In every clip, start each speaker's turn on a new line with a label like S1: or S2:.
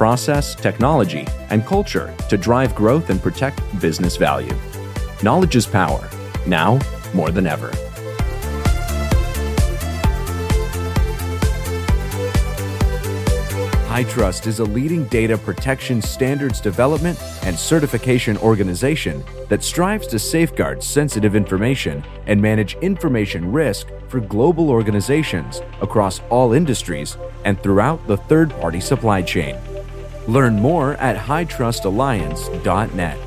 S1: process, technology, and culture to drive growth and protect business value. Knowledge is power, now more than ever. HITRUST is a leading data protection standards development and certification organization that strives to safeguard sensitive information and manage information risk for global organizations across all industries and throughout the third party supply chain. Learn more at hitrustalliance.net.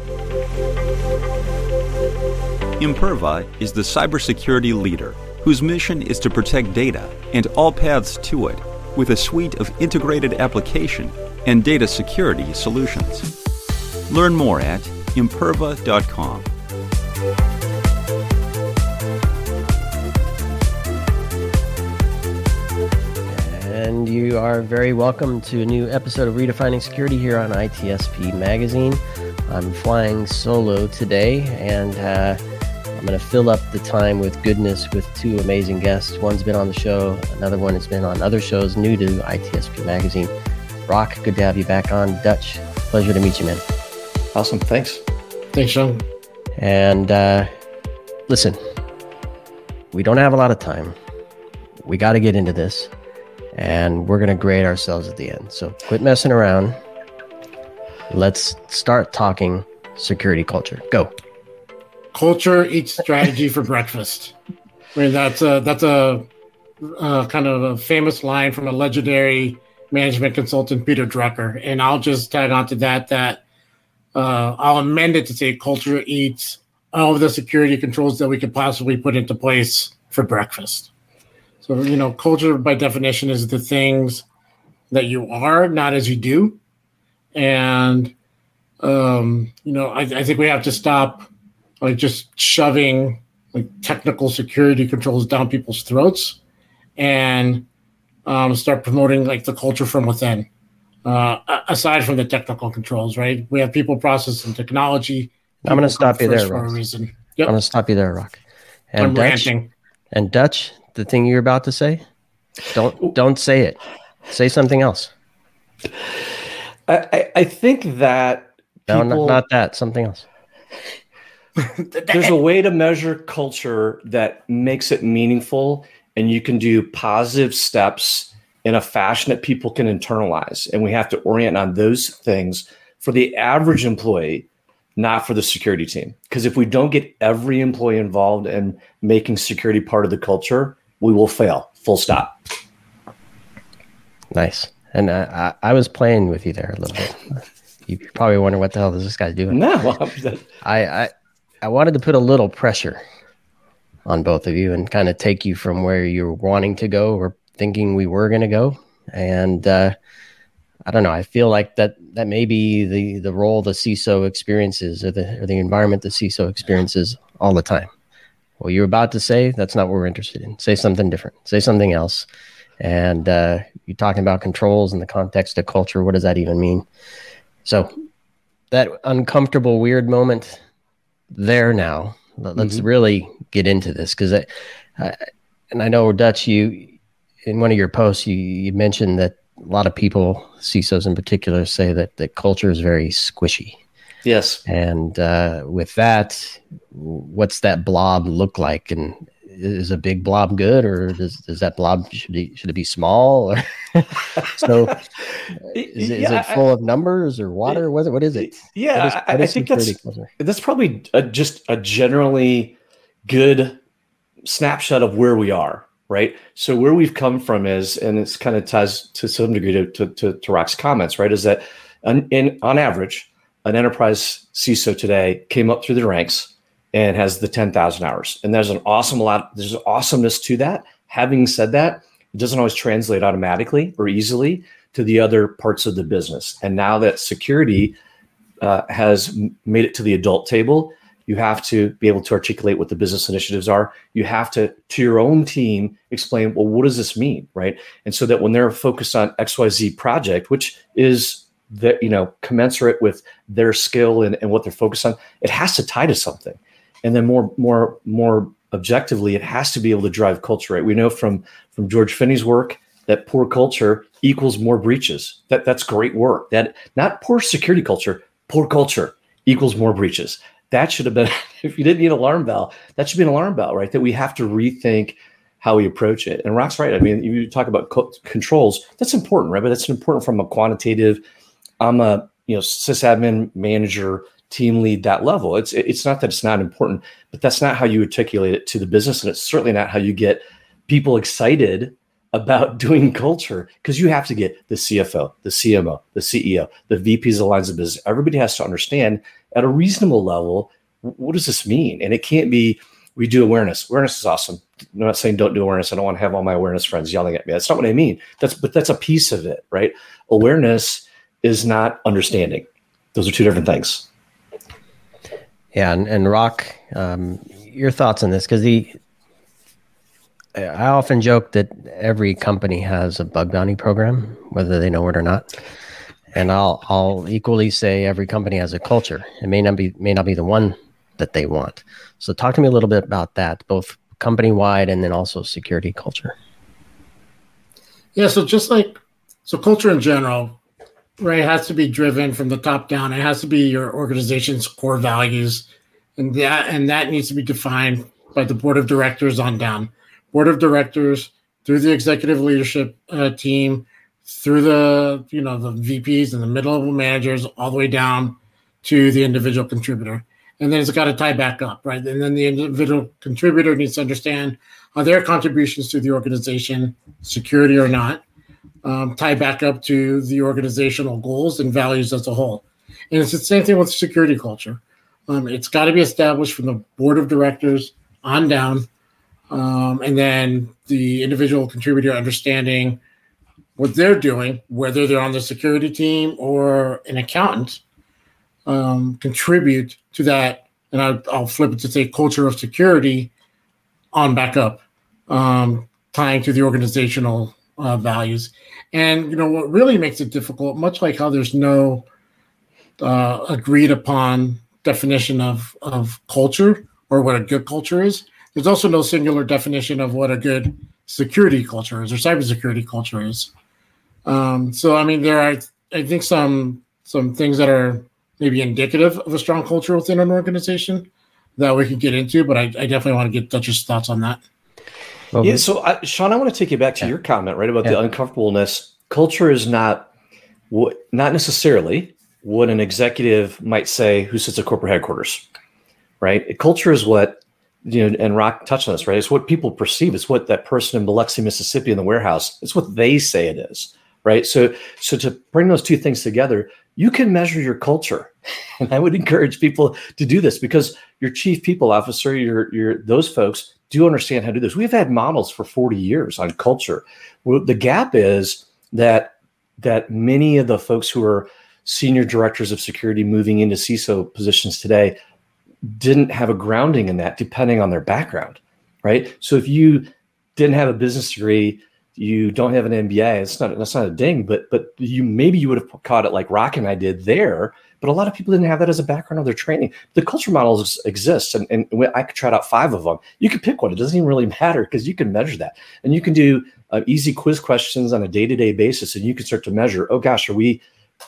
S2: Imperva is the cybersecurity leader whose mission is to protect data and all paths to it with a suite of integrated application and data security solutions. Learn more at imperva.com.
S3: and you are very welcome to a new episode of Redefining Security here on ITSP Magazine. I'm flying solo today, and uh, I'm going to fill up the time with goodness with two amazing guests. One's been on the show, another one has been on other shows new to ITSP Magazine. Rock, good to have you back on. Dutch, pleasure to meet you, man.
S4: Awesome. Thanks.
S5: Thanks, Sean.
S3: And uh, listen, we don't have a lot of time. We got to get into this and we're going to grade ourselves at the end. So quit messing around. Let's start talking security culture. Go.
S5: Culture eats strategy for breakfast. I mean, that's a that's a, a, kind of a famous line from a legendary management consultant, Peter Drucker. And I'll just tag on to that that uh, I'll amend it to say culture eats all of the security controls that we could possibly put into place for breakfast. So, you know, culture by definition is the things that you are, not as you do. And, um, you know, I, I think we have to stop like just shoving like technical security controls down people's throats and um, start promoting like the culture from within. Uh, aside from the technical controls, right? We have people, process, and technology.
S3: I'm going to stop you there, Rock. Yep. I'm going to stop you there, Rock. And I'm Dutch, ranting. And Dutch, the thing you're about to say? Don't don't say it. Say something else.
S4: I, I think that
S3: people, no, not, not that. Something else.
S4: there's a way to measure culture that makes it meaningful, and you can do positive steps in a fashion that people can internalize. And we have to orient on those things for the average employee not for the security team. Because if we don't get every employee involved in making security part of the culture, we will fail. Full stop.
S3: Nice. And I, I, I was playing with you there a little bit. You probably wonder what the hell is this guy doing?
S4: No,
S3: I, I I wanted to put a little pressure on both of you and kind of take you from where you're wanting to go or thinking we were going to go. And uh, I don't know. I feel like that that may be the the role the CISO experiences or the or the environment the CISO experiences all the time what you're about to say, that's not what we're interested in. Say something different. Say something else. And uh, you're talking about controls in the context of culture. What does that even mean? So that uncomfortable, weird moment there now. Let's mm-hmm. really get into this because I, I, and I know Dutch, you in one of your posts you, you mentioned that a lot of people, CISOs in particular, say that that culture is very squishy.
S4: Yes.
S3: And uh, with that, what's that blob look like? And is a big blob good, or does, does that blob should it, should it be small? Or so, is, yeah, is it full I, of numbers or water? What, what is it?
S4: Yeah, is, I, I think that's that's probably a, just a generally good snapshot of where we are. Right. So where we've come from is, and it's kind of ties to some degree to, to, to, to Rock's comments, right? Is that on, in, on average, an enterprise CISO today came up through the ranks and has the 10,000 hours. And there's an awesome lot, there's awesomeness to that. Having said that, it doesn't always translate automatically or easily to the other parts of the business. And now that security uh, has made it to the adult table, you have to be able to articulate what the business initiatives are. You have to, to your own team, explain, well, what does this mean, right? And so that when they're focused on XYZ project, which is that you know commensurate with their skill and, and what they're focused on, it has to tie to something. And then more, more, more objectively, it has to be able to drive culture, right? We know from from George Finney's work that poor culture equals more breaches. That that's great work. That not poor security culture, poor culture equals more breaches. That should have been if you didn't need an alarm bell, that should be an alarm bell, right? That we have to rethink how we approach it. And Rock's right. I mean, you talk about co- controls, that's important, right? But that's important from a quantitative. I'm a you know sysadmin manager team lead that level. It's it's not that it's not important, but that's not how you articulate it to the business, and it's certainly not how you get people excited about doing culture because you have to get the CFO, the CMO, the CEO, the VPs of lines of business. Everybody has to understand at a reasonable level what does this mean, and it can't be we do awareness. Awareness is awesome. I'm not saying don't do awareness. I don't want to have all my awareness friends yelling at me. That's not what I mean. That's but that's a piece of it, right? Awareness is not understanding. Those are two different things.
S3: Yeah, and, and Rock, um, your thoughts on this? Because the I often joke that every company has a bug bounty program, whether they know it or not. And I'll I'll equally say every company has a culture. It may not be may not be the one that they want. So talk to me a little bit about that, both company wide and then also security culture.
S5: Yeah, so just like so culture in general, right, it has to be driven from the top down. It has to be your organization's core values. And that and that needs to be defined by the board of directors on down board of directors, through the executive leadership uh, team, through the you know the VPs and the middle level managers, all the way down to the individual contributor. And then it's got to tie back up, right? And then the individual contributor needs to understand how their contributions to the organization, security or not, um, tie back up to the organizational goals and values as a whole. And it's the same thing with security culture. Um, it's got to be established from the board of directors on down um, and then the individual contributor understanding what they're doing, whether they're on the security team or an accountant, um, contribute to that. And I, will flip it to say culture of security on backup, um, tying to the organizational uh, values. And you know what really makes it difficult, much like how there's no uh, agreed upon definition of of culture or what a good culture is, there's also no singular definition of what a good security culture is or cybersecurity culture is. Um, so, I mean, there are, I think, some some things that are maybe indicative of a strong culture within an organization that we could get into, but I, I definitely want to get Dutch's thoughts on that.
S4: Well, yeah, so I, Sean, I want to take you back to yeah. your comment right about yeah. the uncomfortableness. Culture is not what not necessarily what an executive might say who sits at corporate headquarters, right? Culture is what you know, and Rock touched on this, right? It's what people perceive. It's what that person in Biloxi, Mississippi, in the warehouse. It's what they say it is, right? So, so to bring those two things together, you can measure your culture, and I would encourage people to do this because your chief people officer, your your those folks do understand how to do this. We've had models for forty years on culture. Well, the gap is that that many of the folks who are senior directors of security moving into CISO positions today didn't have a grounding in that depending on their background, right? So if you didn't have a business degree, you don't have an MBA, it's not that's not a ding, but but you maybe you would have caught it like Rock and I did there. But a lot of people didn't have that as a background of their training. The culture models exist, and, and I could try out five of them. You can pick one; it doesn't even really matter because you can measure that, and you can do uh, easy quiz questions on a day to day basis, and you can start to measure. Oh gosh, are we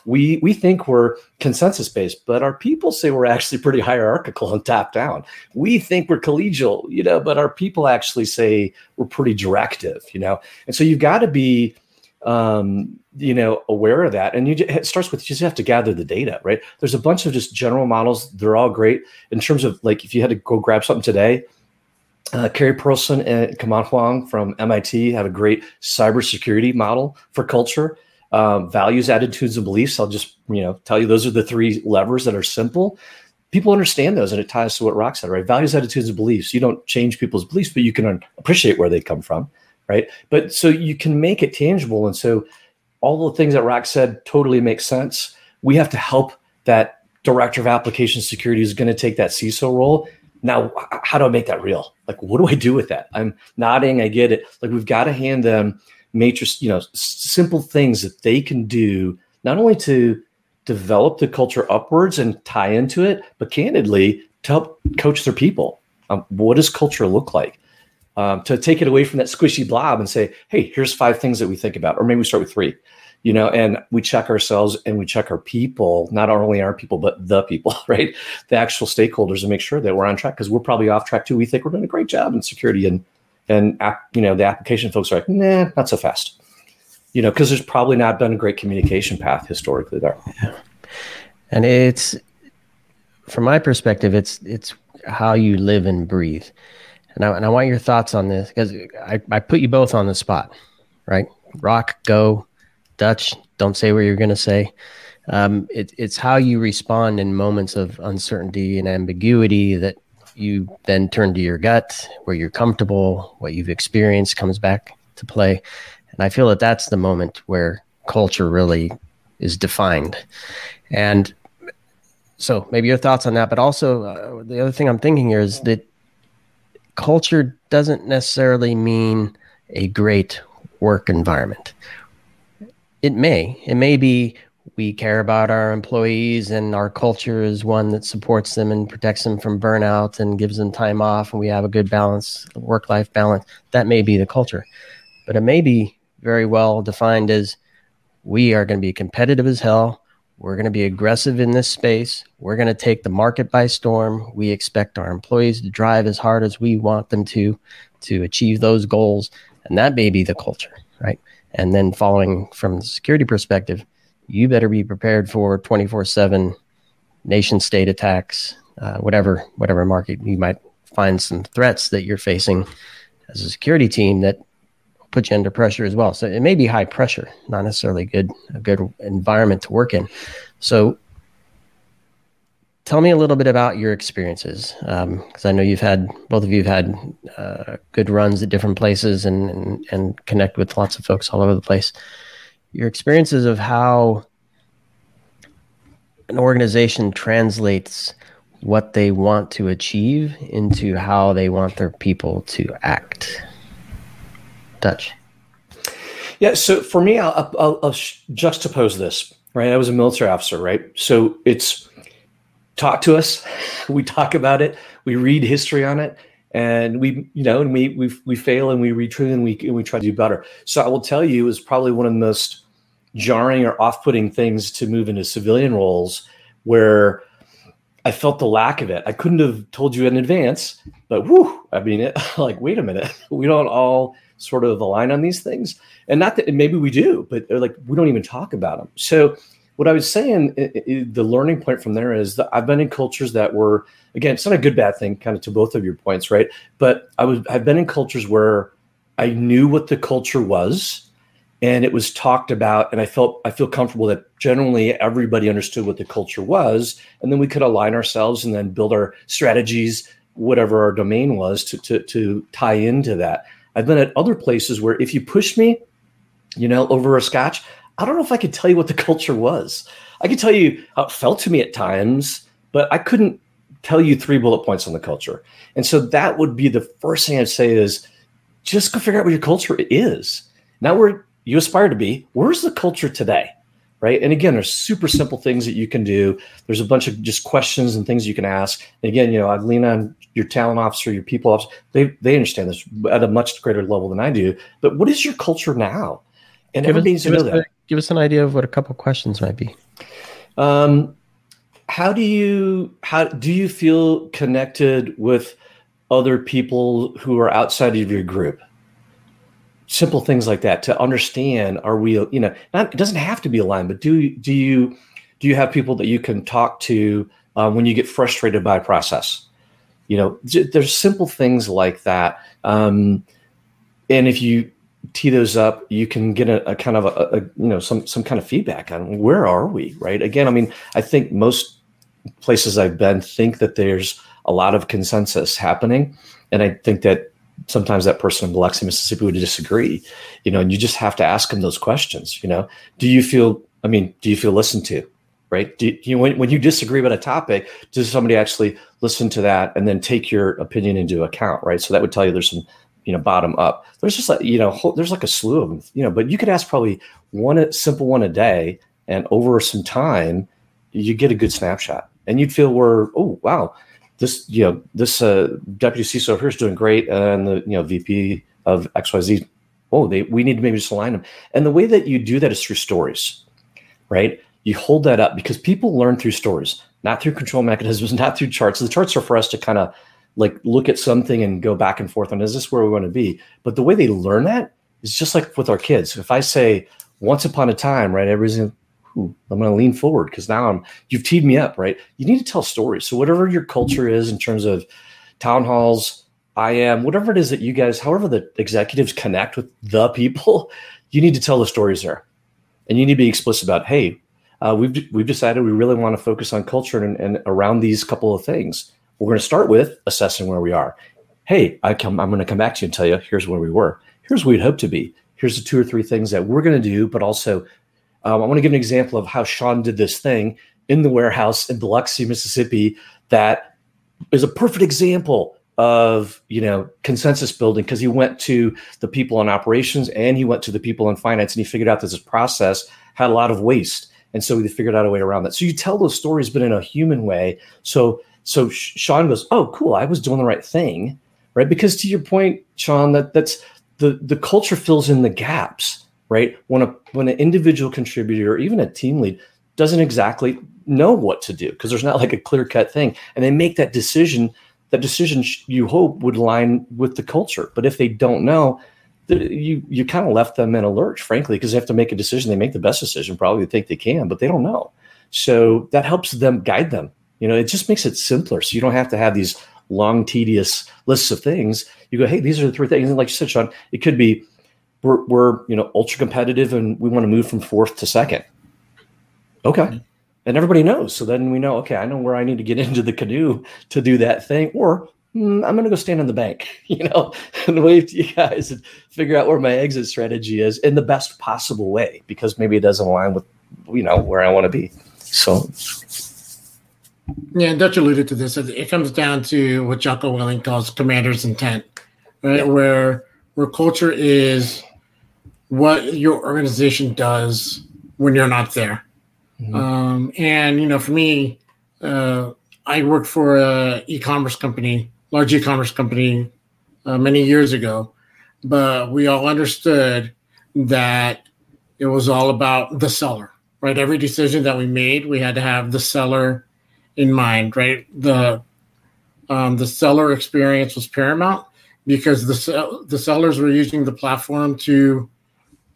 S4: we we think we're consensus based, but our people say we're actually pretty hierarchical and top down. We think we're collegial, you know, but our people actually say we're pretty directive, you know. And so you've got to be, um, you know, aware of that. And you it starts with you just have to gather the data, right? There's a bunch of just general models. They're all great in terms of like if you had to go grab something today. Uh, Keri Pearlson and Keman Huang from MIT have a great cybersecurity model for culture um, values, attitudes, and beliefs. I'll just you know tell you those are the three levers that are simple. People understand those, and it ties to what Rock said, right? Values, attitudes, and beliefs. You don't change people's beliefs, but you can appreciate where they come from, right? But so you can make it tangible, and so all the things that Rock said totally make sense. We have to help that director of application security is going to take that CISO role. Now, how do I make that real? Like, what do I do with that? I'm nodding. I get it. Like, we've got to hand them matrix, you know, simple things that they can do, not only to develop the culture upwards and tie into it, but candidly to help coach their people. Um, what does culture look like? Um, to take it away from that squishy blob and say, hey, here's five things that we think about, or maybe we start with three, you know, and we check ourselves and we check our people, not only our people, but the people, right? The actual stakeholders and make sure that we're on track because we're probably off track too. We think we're doing a great job in security and, and, you know, the application folks are like, nah, not so fast you know, because there's probably not been a great communication path historically there. Yeah.
S3: And it's from my perspective, it's it's how you live and breathe. And I, and I want your thoughts on this because I, I put you both on the spot, right? Rock, go, Dutch, don't say what you're going to say. Um, it, it's how you respond in moments of uncertainty and ambiguity that you then turn to your gut, where you're comfortable, what you've experienced comes back to play. And I feel that that's the moment where culture really is defined. And so maybe your thoughts on that, but also uh, the other thing I'm thinking here is that culture doesn't necessarily mean a great work environment. It may. It may be we care about our employees and our culture is one that supports them and protects them from burnout and gives them time off and we have a good balance, work life balance. That may be the culture. But it may be very well defined as we are going to be competitive as hell. We're going to be aggressive in this space. We're going to take the market by storm. We expect our employees to drive as hard as we want them to to achieve those goals. And that may be the culture, right? And then following from the security perspective, you better be prepared for 24 7 nation state attacks, uh, whatever, whatever market you might find some threats that you're facing as a security team that put you under pressure as well. So it may be high pressure, not necessarily good a good environment to work in. So tell me a little bit about your experiences because um, I know you've had both of you have had uh, good runs at different places and, and and connect with lots of folks all over the place. Your experiences of how an organization translates what they want to achieve into how they want their people to act. Dutch?
S4: Yeah, so for me, I'll, I'll, I'll juxtapose this. Right, I was a military officer. Right, so it's talk to us. We talk about it. We read history on it, and we, you know, and we we we fail and we retrain and we and we try to do better. So I will tell you, was probably one of the most jarring or off-putting things to move into civilian roles where I felt the lack of it. I couldn't have told you in advance, but whoo, I mean, it, like, wait a minute, we don't all sort of align on these things. And not that maybe we do, but uh, like we don't even talk about them. So what I was saying, it, it, the learning point from there is that I've been in cultures that were, again, it's not a good bad thing, kind of to both of your points, right? But I was, I've been in cultures where I knew what the culture was, and it was talked about, and I felt I feel comfortable that generally everybody understood what the culture was, and then we could align ourselves and then build our strategies, whatever our domain was, to to, to tie into that. I've been at other places where if you push me, you know, over a scotch, I don't know if I could tell you what the culture was. I could tell you how it felt to me at times, but I couldn't tell you three bullet points on the culture. And so that would be the first thing I'd say is just go figure out what your culture is. Not where you aspire to be. Where's the culture today? right? And again, there's super simple things that you can do. There's a bunch of just questions and things you can ask. And again, you know, I lean on your talent officer, your people officer. They they understand this at a much greater level than I do. But what is your culture now? And
S3: give
S4: everybody needs to know that. A,
S3: give us an idea of what a couple questions might be.
S4: Um, how do you how do you feel connected with other people who are outside of your group? simple things like that to understand are we you know not it doesn't have to be aligned but do do you do you have people that you can talk to um, when you get frustrated by a process you know there's simple things like that. Um, and if you tee those up you can get a, a kind of a, a, you know some some kind of feedback on where are we right? Again i mean i think most places i've been think that there's a lot of consensus happening. And i think that sometimes that person in Biloxi, Mississippi would disagree, you know, and you just have to ask them those questions, you know, do you feel, I mean, do you feel listened to? Right? Do you when, when you disagree about a topic, does somebody actually listen to that and then take your opinion into account, right? So that would tell you there's some, you know, bottom up. There's just like you know, there's like a slew of them, you know, but you could ask probably one simple one a day, and over some time, you get a good snapshot, and you'd feel where, oh wow, this you know this uh, deputy CISO here is doing great, and the you know VP of XYZ, oh they we need to maybe just align them. And the way that you do that is through stories, right? You hold that up because people learn through stories, not through control mechanisms, not through charts. The charts are for us to kind of like look at something and go back and forth on is this where we want to be? But the way they learn that is just like with our kids. If I say once upon a time, right, everybody's I'm going to lean forward because now I'm you've teed me up, right? You need to tell stories. So whatever your culture is in terms of town halls, I am, whatever it is that you guys, however the executives connect with the people, you need to tell the stories there, and you need to be explicit about, hey, uh, we've we've decided we really want to focus on culture and, and around these couple of things. We're going to start with assessing where we are. Hey, I come, I'm going to come back to you and tell you here's where we were. Here's where we'd hope to be. Here's the two or three things that we're going to do, but also um, I want to give an example of how Sean did this thing in the warehouse in Biloxi, Mississippi, that is a perfect example of you know consensus building because he went to the people in operations and he went to the people in finance and he figured out that this process had a lot of waste and so we figured out a way around that so you tell those stories but in a human way so so sean goes oh cool i was doing the right thing right because to your point sean that that's the the culture fills in the gaps right? When a when an individual contributor or even a team lead doesn't exactly know what to do because there's not like a clear cut thing, and they make that decision. That decision you hope would align with the culture, but if they don't know, you you kind of left them in a lurch, frankly, because they have to make a decision. They make the best decision, probably they think they can, but they don't know. So that helps them guide them. You know, it just makes it simpler. So you don't have to have these long, tedious lists of things. You go, hey, these are the three things. And like you said, Sean, it could be we're, we're you know ultra competitive and we want to move from fourth to second okay mm-hmm. and everybody knows so then we know okay i know where i need to get into the canoe to do that thing or mm, i'm going to go stand on the bank you know and wave to you guys and figure out where my exit strategy is in the best possible way because maybe it doesn't align with you know where i want to be so
S5: yeah dutch alluded to this it comes down to what jocko willink calls commander's intent right yeah. where where culture is what your organization does when you're not there. Mm-hmm. Um, and you know, for me, uh, I worked for a e-commerce company, large e-commerce company, uh, many years ago, but we all understood that it was all about the seller, right? Every decision that we made, we had to have the seller in mind, right? The um, the seller experience was paramount because the the sellers were using the platform to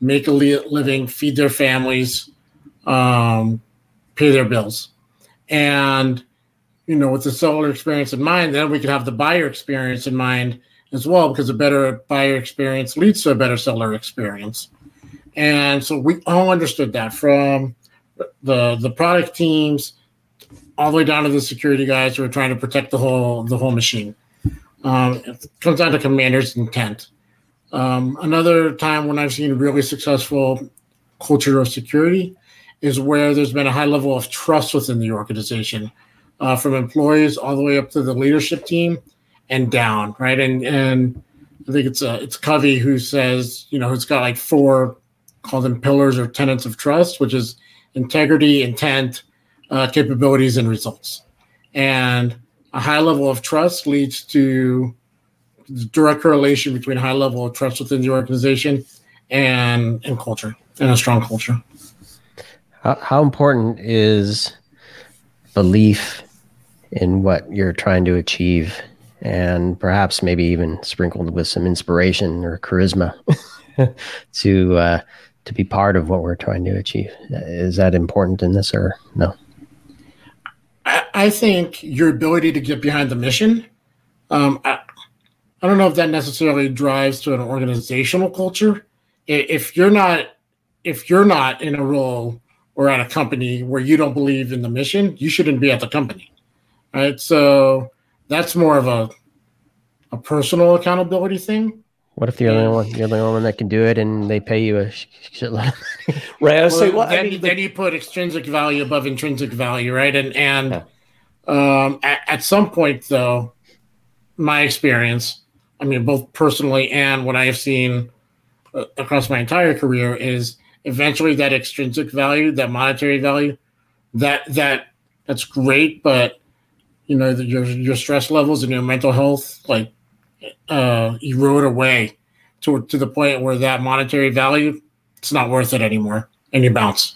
S5: make a living, feed their families, um, pay their bills. And, you know, with the seller experience in mind, then we could have the buyer experience in mind as well, because a better buyer experience leads to a better seller experience. And so we all understood that from the the product teams all the way down to the security guys who are trying to protect the whole the whole machine. Um, it comes down to commander's intent. Um, another time when I've seen really successful culture of security is where there's been a high level of trust within the organization, uh, from employees all the way up to the leadership team and down, right? And and I think it's uh, it's Covey who says, you know, it's got like four, call them pillars or tenets of trust, which is integrity, intent, uh, capabilities, and results. And a high level of trust leads to direct correlation between high level of trust within the organization and and culture and a strong culture.
S3: How, how important is belief in what you're trying to achieve, and perhaps maybe even sprinkled with some inspiration or charisma to uh, to be part of what we're trying to achieve? Is that important in this, or no?
S5: I, I think your ability to get behind the mission. Um, I, I don't know if that necessarily drives to an organizational culture. If you're not if you're not in a role or at a company where you don't believe in the mission, you shouldn't be at the company. Right? So that's more of a a personal accountability thing.
S3: What if you're the only one? You're the only one that can do it, and they pay you a shitload.
S4: right. I
S5: well,
S4: say, well,
S5: then,
S4: I mean,
S5: then you put extrinsic value above intrinsic value, right? And and yeah. um, at, at some point, though, my experience, I mean, both personally and what I have seen uh, across my entire career, is eventually that extrinsic value, that monetary value, that that that's great, but you know the, your your stress levels and your mental health like uh, erode away to to the point where that monetary value it's not worth it anymore, and you bounce.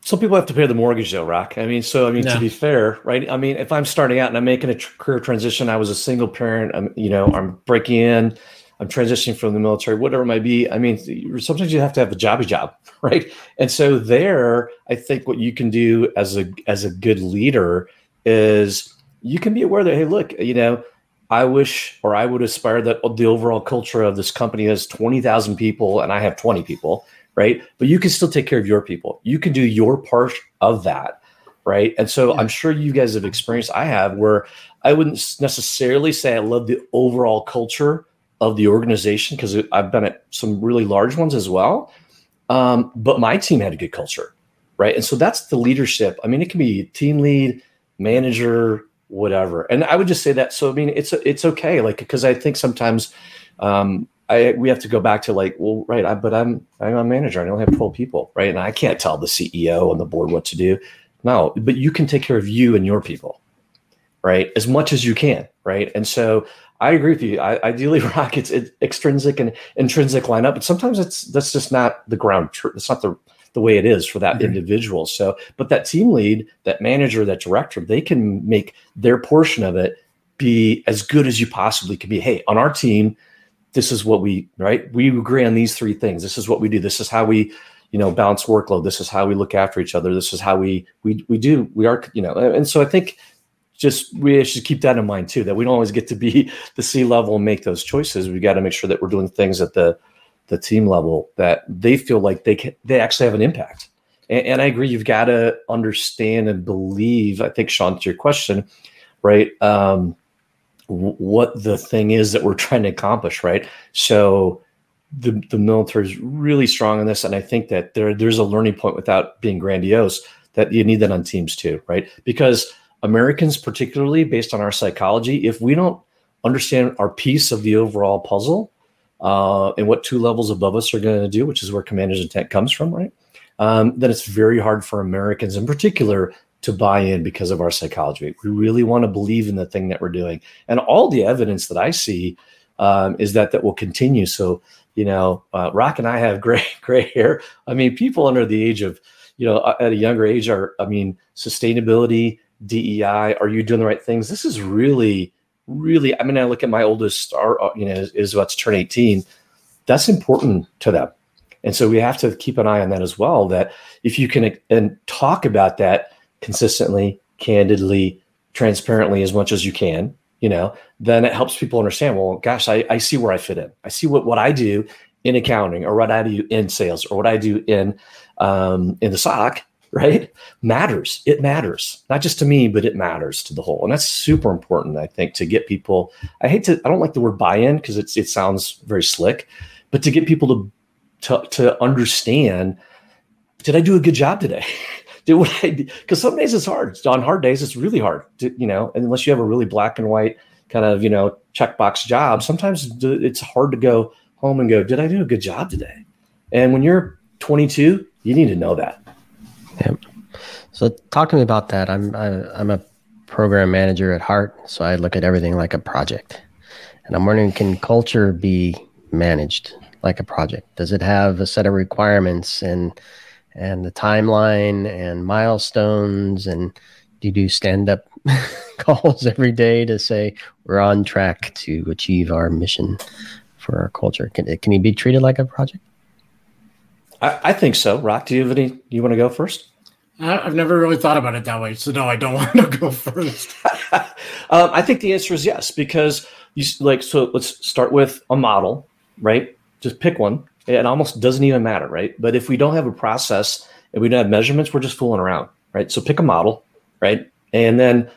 S4: Some people have to pay the mortgage, though, Rock. I mean, so I mean, to be fair, right? I mean, if I'm starting out and I'm making a tr- career transition, I was a single parent. I'm, you know, I'm breaking in. I'm transitioning from the military, whatever it might be. I mean, sometimes you have to have a jobby job, right? And so there, I think what you can do as a as a good leader is you can be aware that hey, look, you know, I wish or I would aspire that the overall culture of this company has twenty thousand people and I have twenty people, right? But you can still take care of your people. You can do your part of that, right? And so I'm sure you guys have experienced. I have where I wouldn't necessarily say I love the overall culture of the organization because I've been at some really large ones as well. Um, but my team had a good culture, right? And so that's the leadership. I mean, it can be team lead, manager, whatever. And I would just say that. So I mean, it's it's okay, like because I think sometimes um, I we have to go back to like, well, right, I, but I'm I'm a manager. I only have twelve people, right? And I can't tell the CEO and the board what to do. No, but you can take care of you and your people, right? As much as you can, right? And so I agree with you. I, ideally, rock it's, it's extrinsic and intrinsic lineup, but sometimes it's that's just not the ground truth. It's not the the way it is for that mm-hmm. individual. So, but that team lead, that manager, that director, they can make their portion of it be as good as you possibly can be. Hey, on our team, this is what we right. We agree on these three things. This is what we do. This is how we, you know, balance workload. This is how we look after each other. This is how we we we do. We are, you know, and so I think just we should keep that in mind too that we don't always get to be the C level and make those choices. We got to make sure that we're doing things at the the team level that they feel like they can they actually have an impact. And, and I agree, you've got to understand and believe. I think Sean, to your question, right? Um, w- what the thing is that we're trying to accomplish, right? So the the military is really strong in this, and I think that there there's a learning point without being grandiose that you need that on teams too, right? Because Americans, particularly based on our psychology, if we don't understand our piece of the overall puzzle uh, and what two levels above us are going to do, which is where commander's intent comes from, right? Um, then it's very hard for Americans in particular to buy in because of our psychology. We really want to believe in the thing that we're doing. And all the evidence that I see um, is that that will continue. So, you know, uh, Rock and I have gray, gray hair. I mean, people under the age of, you know, at a younger age are, I mean, sustainability, DEI? Are you doing the right things? This is really, really. I mean, I look at my oldest, our, uh, you know, is, is about to turn 18. That's important to them. And so we have to keep an eye on that as well. That if you can and talk about that consistently, candidly, transparently as much as you can, you know, then it helps people understand, well, gosh, I, I see where I fit in. I see what, what I do in accounting or what I do in sales or what I do in um, in the SOC right? Matters. It matters. Not just to me but it matters to the whole. And that's super important i think to get people i hate to i don't like the word buy-in because it's it sounds very slick but to get people to to, to understand did i do a good job today? Did what i because some days it's hard. On hard days it's really hard to, you know unless you have a really black and white kind of you know checkbox job sometimes it's hard to go home and go did i do a good job today? And when you're 22 you need to know that
S3: Yep. So talk to me about that. I'm I, am i am a program manager at heart, so I look at everything like a project. And I'm wondering, can culture be managed like a project? Does it have a set of requirements and and the timeline and milestones? And do you do stand up calls every day to say we're on track to achieve our mission for our culture? Can it, can you be treated like a project?
S4: I, I think so. Rock, do you have any? You want to go first?
S5: I've never really thought about it that way, so no, I don't want to go first.
S4: um, I think the answer is yes, because you like. So let's start with a model, right? Just pick one. It almost doesn't even matter, right? But if we don't have a process and we don't have measurements, we're just fooling around, right? So pick a model, right? And then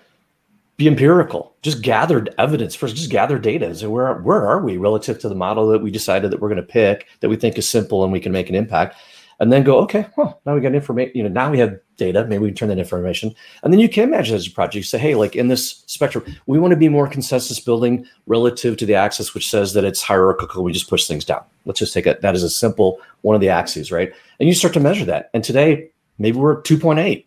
S4: be empirical. Just gathered evidence first. Just gather data. So where where are we relative to the model that we decided that we're going to pick that we think is simple and we can make an impact, and then go okay. Well, now we got information. You know, now we have data. Maybe we can turn that information, and then you can imagine as a project. You say, hey, like in this spectrum, we want to be more consensus building relative to the axis, which says that it's hierarchical. We just push things down. Let's just take it. That is a simple one of the axes, right? And you start to measure that. And today, maybe we're 2.8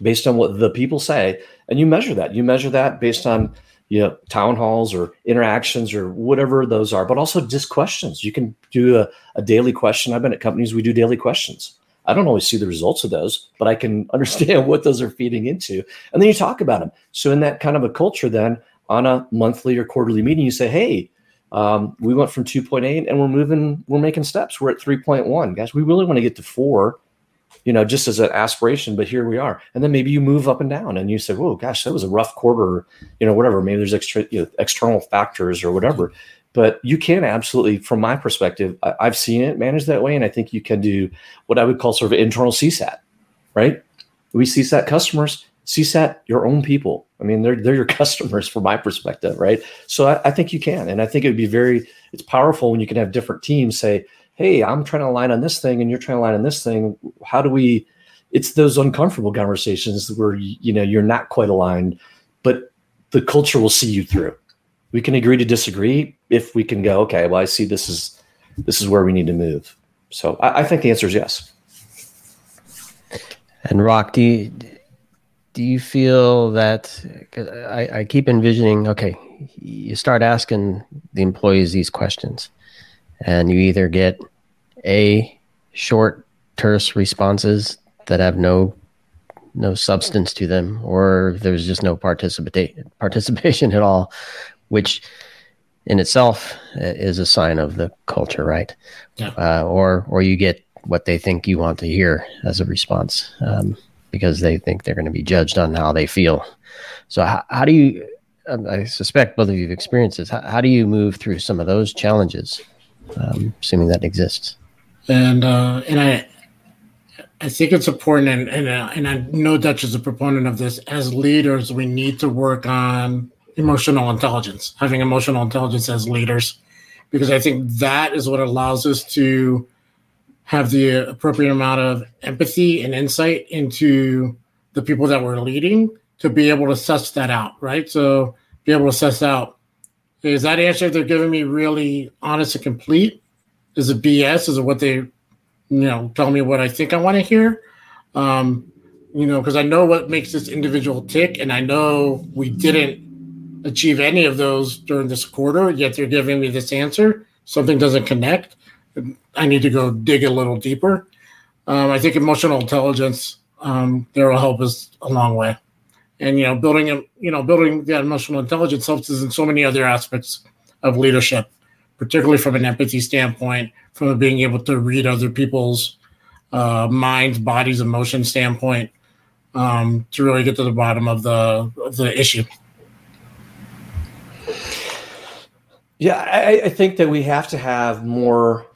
S4: based on what the people say and you measure that. You measure that based on you know town halls or interactions or whatever those are but also just questions. You can do a, a daily question. I've been at companies we do daily questions. I don't always see the results of those but i can understand what those are feeding into and then you talk about them. So in that kind of a culture then on a monthly or quarterly meeting you say hey um, we went from 2.8 and we're moving we're making steps. We're at 3.1 guys we really want to get to four you know, just as an aspiration, but here we are. And then maybe you move up and down and you say, oh gosh, that was a rough quarter, you know, whatever. Maybe there's extra, you know, external factors or whatever. But you can absolutely, from my perspective, I, have seen it managed that way. And I think you can do what I would call sort of internal CSAT, right? We CSAT customers, CSAT your own people. I mean, they're, they're your customers from my perspective, right? So I, I think you can. And I think it would be very, it's powerful when you can have different teams say, hey, I'm trying to align on this thing and you're trying to align on this thing. How do we? It's those uncomfortable conversations where you know you're not quite aligned, but the culture will see you through. We can agree to disagree if we can go. Okay, well, I see this is this is where we need to move. So I, I think the answer is yes.
S3: And Rock, do you do you feel that I, I keep envisioning? Okay, you start asking the employees these questions and you either get a short terse responses that have no no substance to them or there's just no participate participation at all which in itself is a sign of the culture right yeah. uh, or or you get what they think you want to hear as a response um, because they think they're going to be judged on how they feel so how, how do you um, i suspect both of you have experienced this how, how do you move through some of those challenges um, assuming that exists.
S5: And uh, and I I think it's important, and and, uh, and I know Dutch is a proponent of this. As leaders, we need to work on emotional intelligence, having emotional intelligence as leaders, because I think that is what allows us to have the appropriate amount of empathy and insight into the people that we're leading to be able to suss that out, right? So be able to suss out is that answer they're giving me really honest and complete? Is it BS? Is it what they, you know, tell me what I think I want to hear? Um, you know, because I know what makes this individual tick, and I know we didn't achieve any of those during this quarter, yet they're giving me this answer. Something doesn't connect. I need to go dig a little deeper. Um, I think emotional intelligence um, there will help us a long way and you know building you know building that emotional intelligence helps us in so many other aspects of leadership particularly from an empathy standpoint from being able to read other people's uh, minds bodies emotion standpoint um, to really get to the bottom of the of the issue
S4: yeah I, I think that we have to have more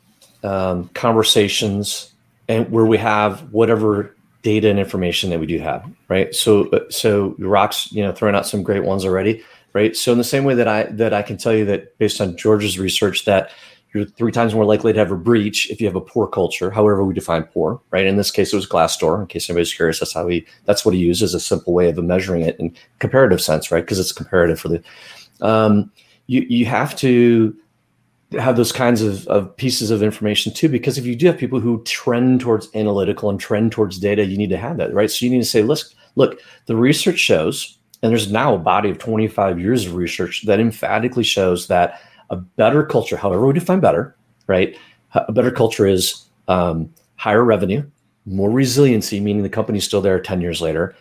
S4: um, conversations and where we have whatever data and information that we do have, right? So, uh, so Rock's, you know, throwing out some great ones already, right? So, in the same way that I that I can tell you that based on George's research that you're three times more likely to have a breach if you have a poor culture, however we define poor, right? In this case, it was Glassdoor. In case anybody's curious, that's how we that's what he used as a simple way of measuring it in comparative sense, right? Because it's comparative for the. Um, you you have to have those kinds of, of pieces of information too because if you do have people who trend towards analytical and trend towards data you need to have that right so you need to say look look the research shows and there's now a body of 25 years of research that emphatically shows that a better culture however we define better right a better culture is um, higher revenue more resiliency meaning the company's still there 10 years later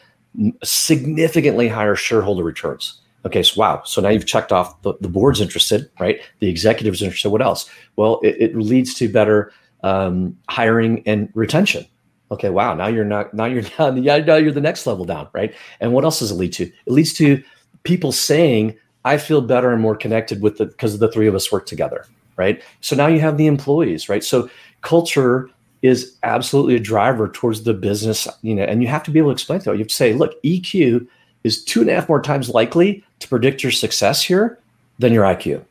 S4: significantly higher shareholder returns Okay, so wow. So now you've checked off the, the board's interested, right? The executive's interested. What else? Well, it, it leads to better um, hiring and retention. Okay, wow. Now you're not. Now you're down. Yeah, now you're the next level down, right? And what else does it lead to? It leads to people saying, "I feel better and more connected with the because the three of us work together." Right. So now you have the employees, right? So culture is absolutely a driver towards the business, you know, and you have to be able to explain to. You have to say, look, EQ is two and a half more times likely to predict your success here than your IQ.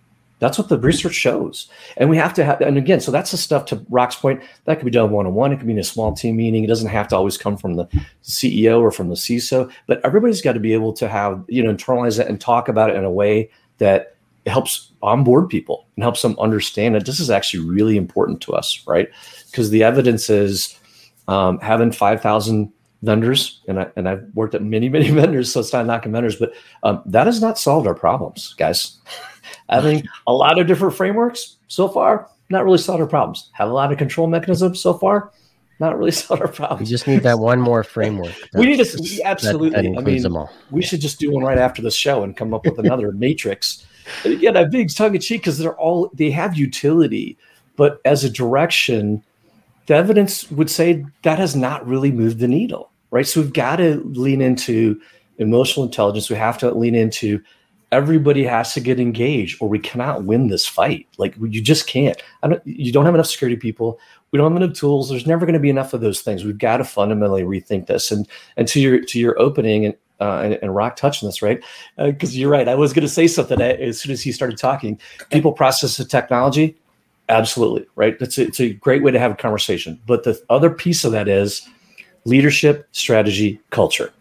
S4: That's what the research shows. And we have to have, and again, so that's the stuff to Rock's point that could be done one on one. It could be in a small team meeting. It doesn't have to always come from the CEO or from the CISO, but everybody's got to be able to have, you know, internalize it and talk about it in a way that helps onboard people and helps them understand that this is actually really important to us, right? Because the evidence is um, having 5,000 vendors, and, I, and I've worked at many, many vendors, so it's not knocking vendors, but um, that has not solved our problems, guys. Having a lot of different frameworks so far, not really solved our problems. Have a lot of control mechanisms so far, not really solved our problems.
S3: We just need that one more framework.
S4: we need to we absolutely. That, that I mean, we should just do one right after the show and come up with another matrix. And again, I'm being tongue in cheek because they're all they have utility, but as a direction, the evidence would say that has not really moved the needle, right? So we've got to lean into emotional intelligence. We have to lean into everybody has to get engaged or we cannot win this fight. Like you just can't. Don't, you don't have enough security people. We don't have enough tools. There's never going to be enough of those things. We've got to fundamentally rethink this. And and to your to your opening and uh, and, and, Rock touching this, right? Because uh, you're right. I was going to say something as soon as he started talking. People, process, the technology, absolutely, right? It's a, it's a great way to have a conversation. But the other piece of that is leadership, strategy, culture,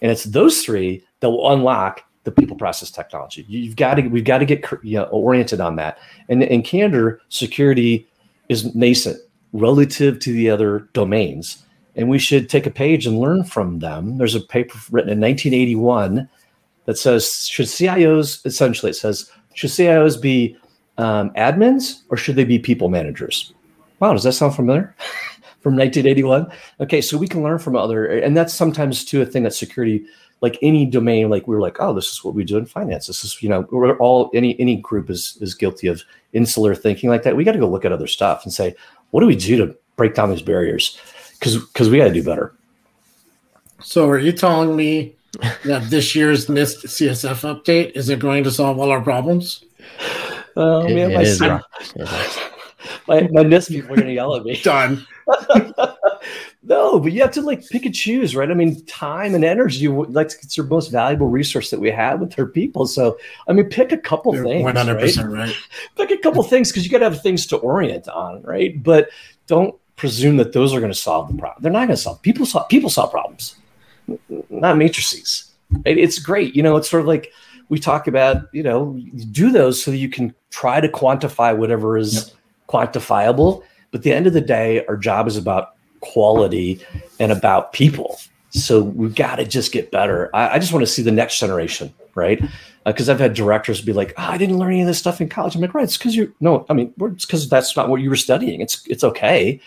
S4: and it's those three that will unlock the people process technology. You've got to we've got to get you know, oriented on that. And in candor, security is nascent relative to the other domains, and we should take a page and learn from them. There's a paper written in 1981 that says should CIOs essentially it says should CIOs be um, admins or should they be people managers? Wow, does that sound familiar? from 1981. Okay, so we can learn from other, and that's sometimes too a thing that security like any domain, like we are like, oh, this is what we do in finance. This is, you know, we're all any any group is is guilty of insular thinking like that. We got to go look at other stuff and say, what do we do to break down these barriers? Because because we got to do better.
S5: So are you telling me that this year's NIST CSF update is it going to solve all our problems?
S4: Oh it, man, my, son, my, my NIST people are going to yell at me.
S5: Done.
S4: No, but you have to like pick and choose, right? I mean, time and energy, like it's your most valuable resource that we have with our people. So, I mean, pick a couple You're things. 100% right? right. pick a couple things because you got to have things to orient on, right? But don't presume that those are going to solve the problem. They're not going to solve. People solve. People solve problems, not matrices. Right? It's great. You know, it's sort of like we talk about. You know, do those so that you can try to quantify whatever is yep. quantifiable. But at the end of the day, our job is about quality and about people. So we've got to just get better. I, I just want to see the next generation, right? Because uh, I've had directors be like, oh, "I didn't learn any of this stuff in college." I'm like, "Right, it's because you no, I mean, it's because that's not what you were studying. It's it's okay,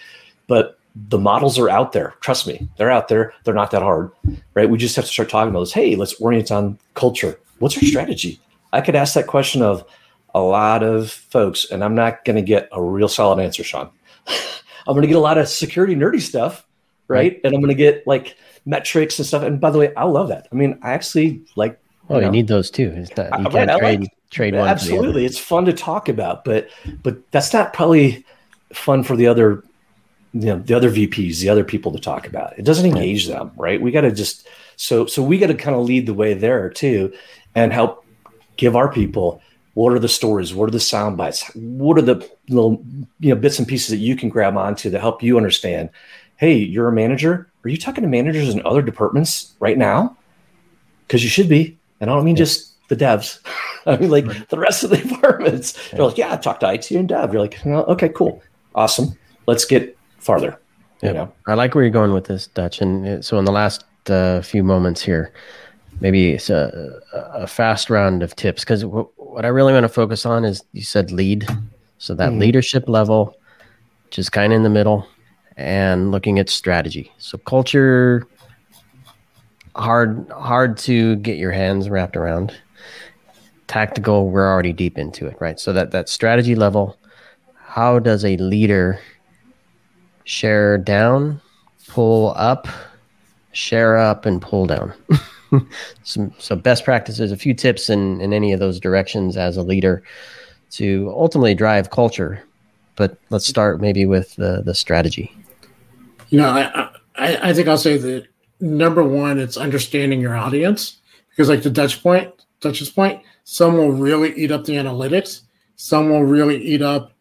S4: but the models are out there. Trust me, they're out there. They're not that hard, right? We just have to start talking about this. Hey, let's orient on culture. What's your strategy? I could ask that question of a lot of folks, and I'm not going to get a real solid answer, Sean. I'm going to get a lot of security nerdy stuff, right? And I'm going to get like metrics and stuff. And by the way, I love that. I mean, I actually like.
S3: Oh, you, know, you need those too. Not, you I, can't right, trade like, trade one.
S4: Absolutely, it's fun to talk about, but but that's not probably fun for the other, you know, the other VPs, the other people to talk about. It doesn't engage them, right? We got to just so so we got to kind of lead the way there too, and help give our people what are the stories? What are the sound bites? What are the little you know bits and pieces that you can grab onto to help you understand? Hey, you're a manager. Are you talking to managers in other departments right now? Because you should be. And I don't mean yeah. just the devs. I mean like right. the rest of the departments. Yeah. They're like, yeah, I talk to IT and dev. You're like, okay, cool, awesome. Let's get farther.
S3: Yeah, you know? I like where you're going with this, Dutch. And so in the last uh, few moments here, maybe it's a, a fast round of tips because w- what I really want to focus on is you said lead, so that mm. leadership level, just kind of in the middle, and looking at strategy. So culture, hard hard to get your hands wrapped around. Tactical, we're already deep into it, right? So that that strategy level, how does a leader share down, pull up, share up, and pull down? some so best practices, a few tips in in any of those directions as a leader to ultimately drive culture. But let's start maybe with the the strategy.
S5: You know, I I, I think I'll say that number one, it's understanding your audience because, like the Dutch point, Dutch's point, some will really eat up the analytics. Some will really eat up,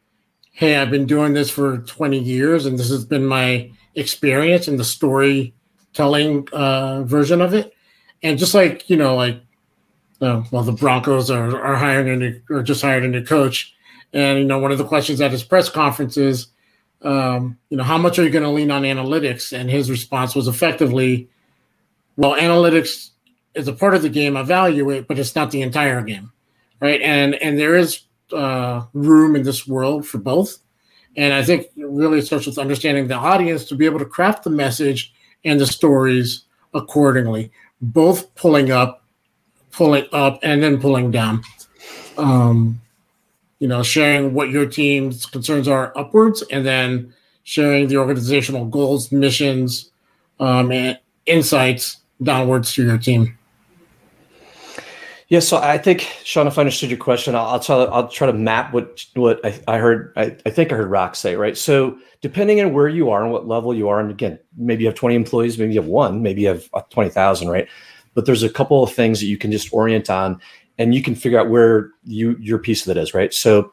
S5: hey, I've been doing this for 20 years and this has been my experience and the storytelling uh, version of it. And just like, you know, like, uh, well, the Broncos are, are hiring a new, or just hired a new coach. And, you know, one of the questions at his press conference is, um, you know, how much are you going to lean on analytics? And his response was effectively, well, analytics is a part of the game. I value it, but it's not the entire game, right? And and there is uh, room in this world for both. And I think it really starts with understanding the audience to be able to craft the message and the stories accordingly, both pulling up, pulling up, and then pulling down. Um, you know, sharing what your team's concerns are upwards, and then sharing the organizational goals, missions, um, and insights downwards to your team.
S4: Yeah, so I think Sean, if I understood your question, I'll, I'll try. I'll try to map what what I, I heard. I, I, think I heard Rock say right. So depending on where you are and what level you are, and again, maybe you have twenty employees, maybe you have one, maybe you have uh, twenty thousand, right? But there's a couple of things that you can just orient on, and you can figure out where you your piece of it is, right? So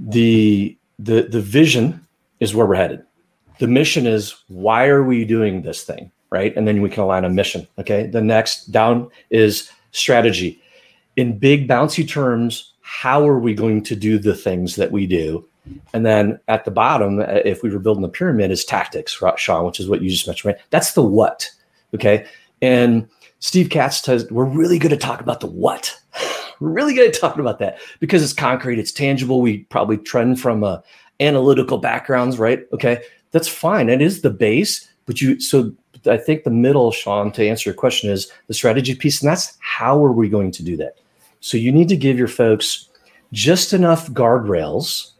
S4: the the the vision is where we're headed. The mission is why are we doing this thing, right? And then we can align a mission. Okay. The next down is strategy in big bouncy terms, how are we going to do the things that we do? And then at the bottom, uh, if we were building the pyramid, is tactics, right, Sean, which is what you just mentioned. Right? That's the what. Okay. And Steve Katz says we're really good at talking about the what. we're really good at talking about that because it's concrete, it's tangible. We probably trend from uh, analytical backgrounds, right? Okay, that's fine. It is the base, but you so I think the middle, Sean, to answer your question is the strategy piece, and that's how are we going to do that? So you need to give your folks just enough guardrails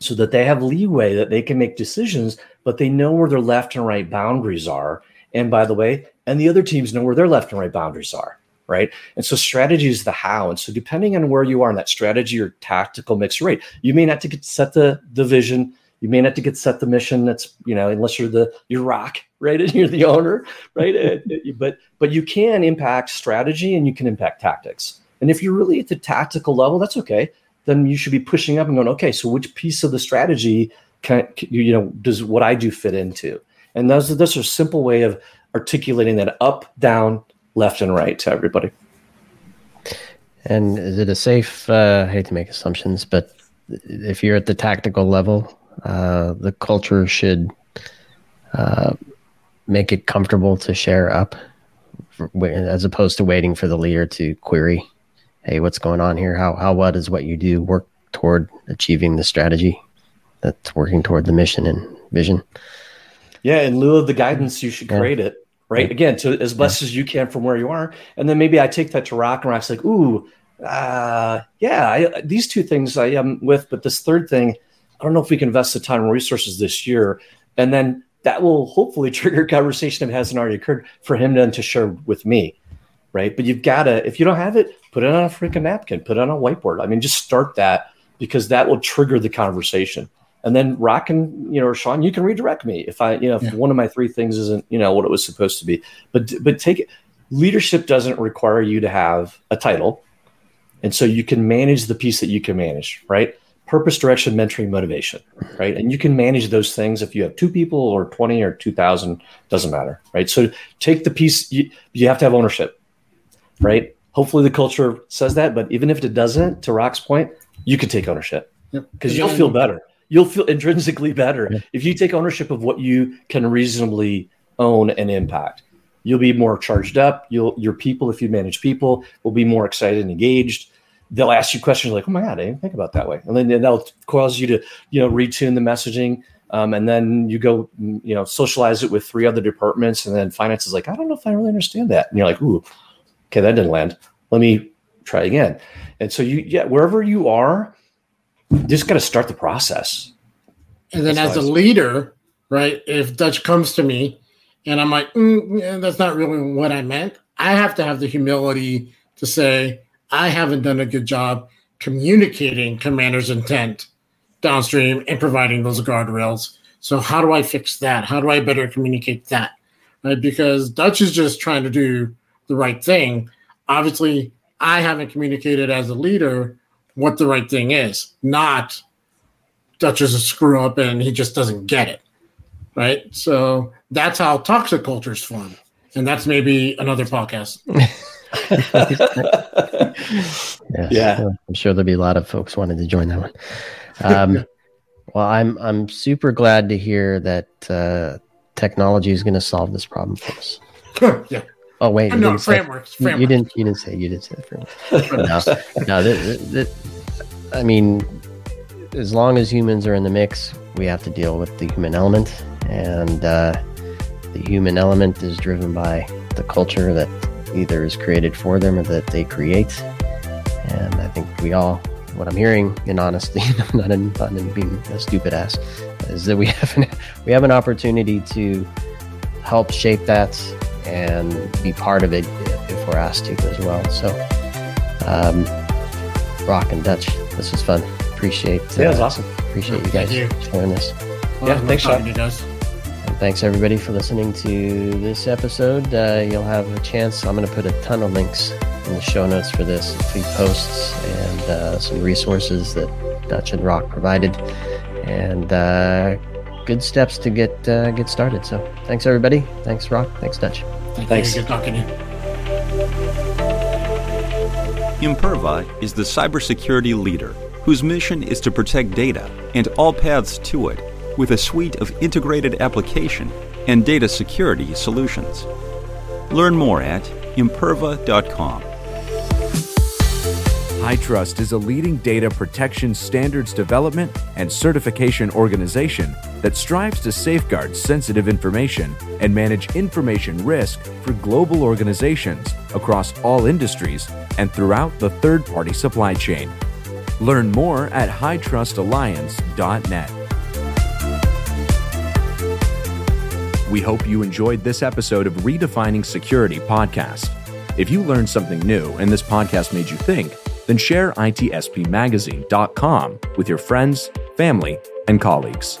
S4: so that they have leeway that they can make decisions, but they know where their left and right boundaries are. And by the way, and the other teams know where their left and right boundaries are. Right. And so strategy is the how. And so depending on where you are in that strategy or tactical mix, right, you may not to get set the, the vision. You may not to get set the mission. That's, you know, unless you're the, you're rock, right. And you're the owner, right. but, but you can impact strategy and you can impact tactics. And if you're really at the tactical level, that's okay. Then you should be pushing up and going, okay, so which piece of the strategy can, you know does what I do fit into? And those those are simple way of articulating that up, down, left, and right to everybody.
S3: And is it a safe? Uh, I hate to make assumptions, but if you're at the tactical level, uh, the culture should uh, make it comfortable to share up, for, as opposed to waiting for the leader to query hey, what's going on here? How how what is what you do work toward achieving the strategy that's working toward the mission and vision?
S4: Yeah, in lieu of the guidance, you should create yeah. it. Right. Again, to as best yeah. as you can from where you are. And then maybe I take that to rock and rock's like, ooh, uh, yeah, I, these two things I am with, but this third thing, I don't know if we can invest the time and resources this year. And then that will hopefully trigger a conversation that hasn't already occurred for him then to share with me right? But you've got to, if you don't have it, put it on a freaking napkin, put it on a whiteboard. I mean, just start that because that will trigger the conversation. And then Rock and you know, Sean, you can redirect me if I, you know, if yeah. one of my three things isn't, you know, what it was supposed to be. But but take it. Leadership doesn't require you to have a title, and so you can manage the piece that you can manage, right? Purpose, direction, mentoring, motivation, right? And you can manage those things if you have two people or twenty or two thousand, doesn't matter, right? So take the piece. You, you have to have ownership right? Hopefully the culture says that, but even if it doesn't, to Rock's point, you can take ownership because yep. you'll feel better. You'll feel intrinsically better yeah. if you take ownership of what you can reasonably own and impact. You'll be more charged up. You'll your people, if you manage people, will be more excited and engaged. They'll ask you questions like, "Oh my god, I didn't think about that way," and then that'll cause you to you know retune the messaging. Um, and then you go, you know, socialize it with three other departments, and then finance is like, I don't know if I really understand that, and you're like, ooh, okay, that didn't land. Let me try again. And so you, yeah, wherever you are, you just got to start the process.
S5: And then that's as a leader, right? If Dutch comes to me and I'm like, mm, yeah, that's not really what I meant, I have to have the humility to say, I haven't done a good job communicating commander's intent downstream and providing those guardrails. So how do I fix that? How do I better communicate that? Right? Because Dutch is just trying to do the right thing. Obviously, I haven't communicated as a leader what the right thing is, not Dutch is a screw up and he just doesn't get it. Right. So that's how toxic cultures form. And that's maybe another podcast.
S3: yes. Yeah. I'm sure there'll be a lot of folks wanting to join that one. Um, well, I'm I'm super glad to hear that uh, technology is going to solve this problem for us.
S5: yeah.
S3: Oh wait,
S5: you no frameworks,
S3: say, frameworks. You, didn't. You didn't say. You didn't say framework. no, no. Th- th- th- I mean, as long as humans are in the mix, we have to deal with the human element, and uh, the human element is driven by the culture that either is created for them or that they create. And I think we all, what I'm hearing in honesty, not in, not in being a stupid ass, is that we have an, we have an opportunity to help shape that and be part of it if we're asked to as well. So, um, Rock and Dutch, this was fun. Appreciate.
S4: Yeah, it was uh, awesome.
S3: Appreciate you guys you. sharing this.
S5: Well, yeah, thanks, Sean. You guys.
S3: And thanks everybody for listening to this episode. Uh, you'll have a chance. I'm going to put a ton of links in the show notes for this, feed posts, and uh, some resources that Dutch and Rock provided, and uh, good steps to get uh, get started. So thanks everybody. Thanks Rock. Thanks Dutch.
S5: thanks. Good talking to you.
S2: Imperva is the cybersecurity leader whose mission is to protect data and all paths to it with a suite of integrated application and data security solutions. Learn more at imperva.com.
S1: HITRUST is a leading data protection standards development and certification organization that strives to safeguard sensitive information and manage information risk for global organizations across all industries and throughout the third party supply chain. Learn more at hitrustalliance.net. We hope you enjoyed this episode of Redefining Security podcast. If you learned something new and this podcast made you think, then share itspmagazine.com with your friends, family, and colleagues.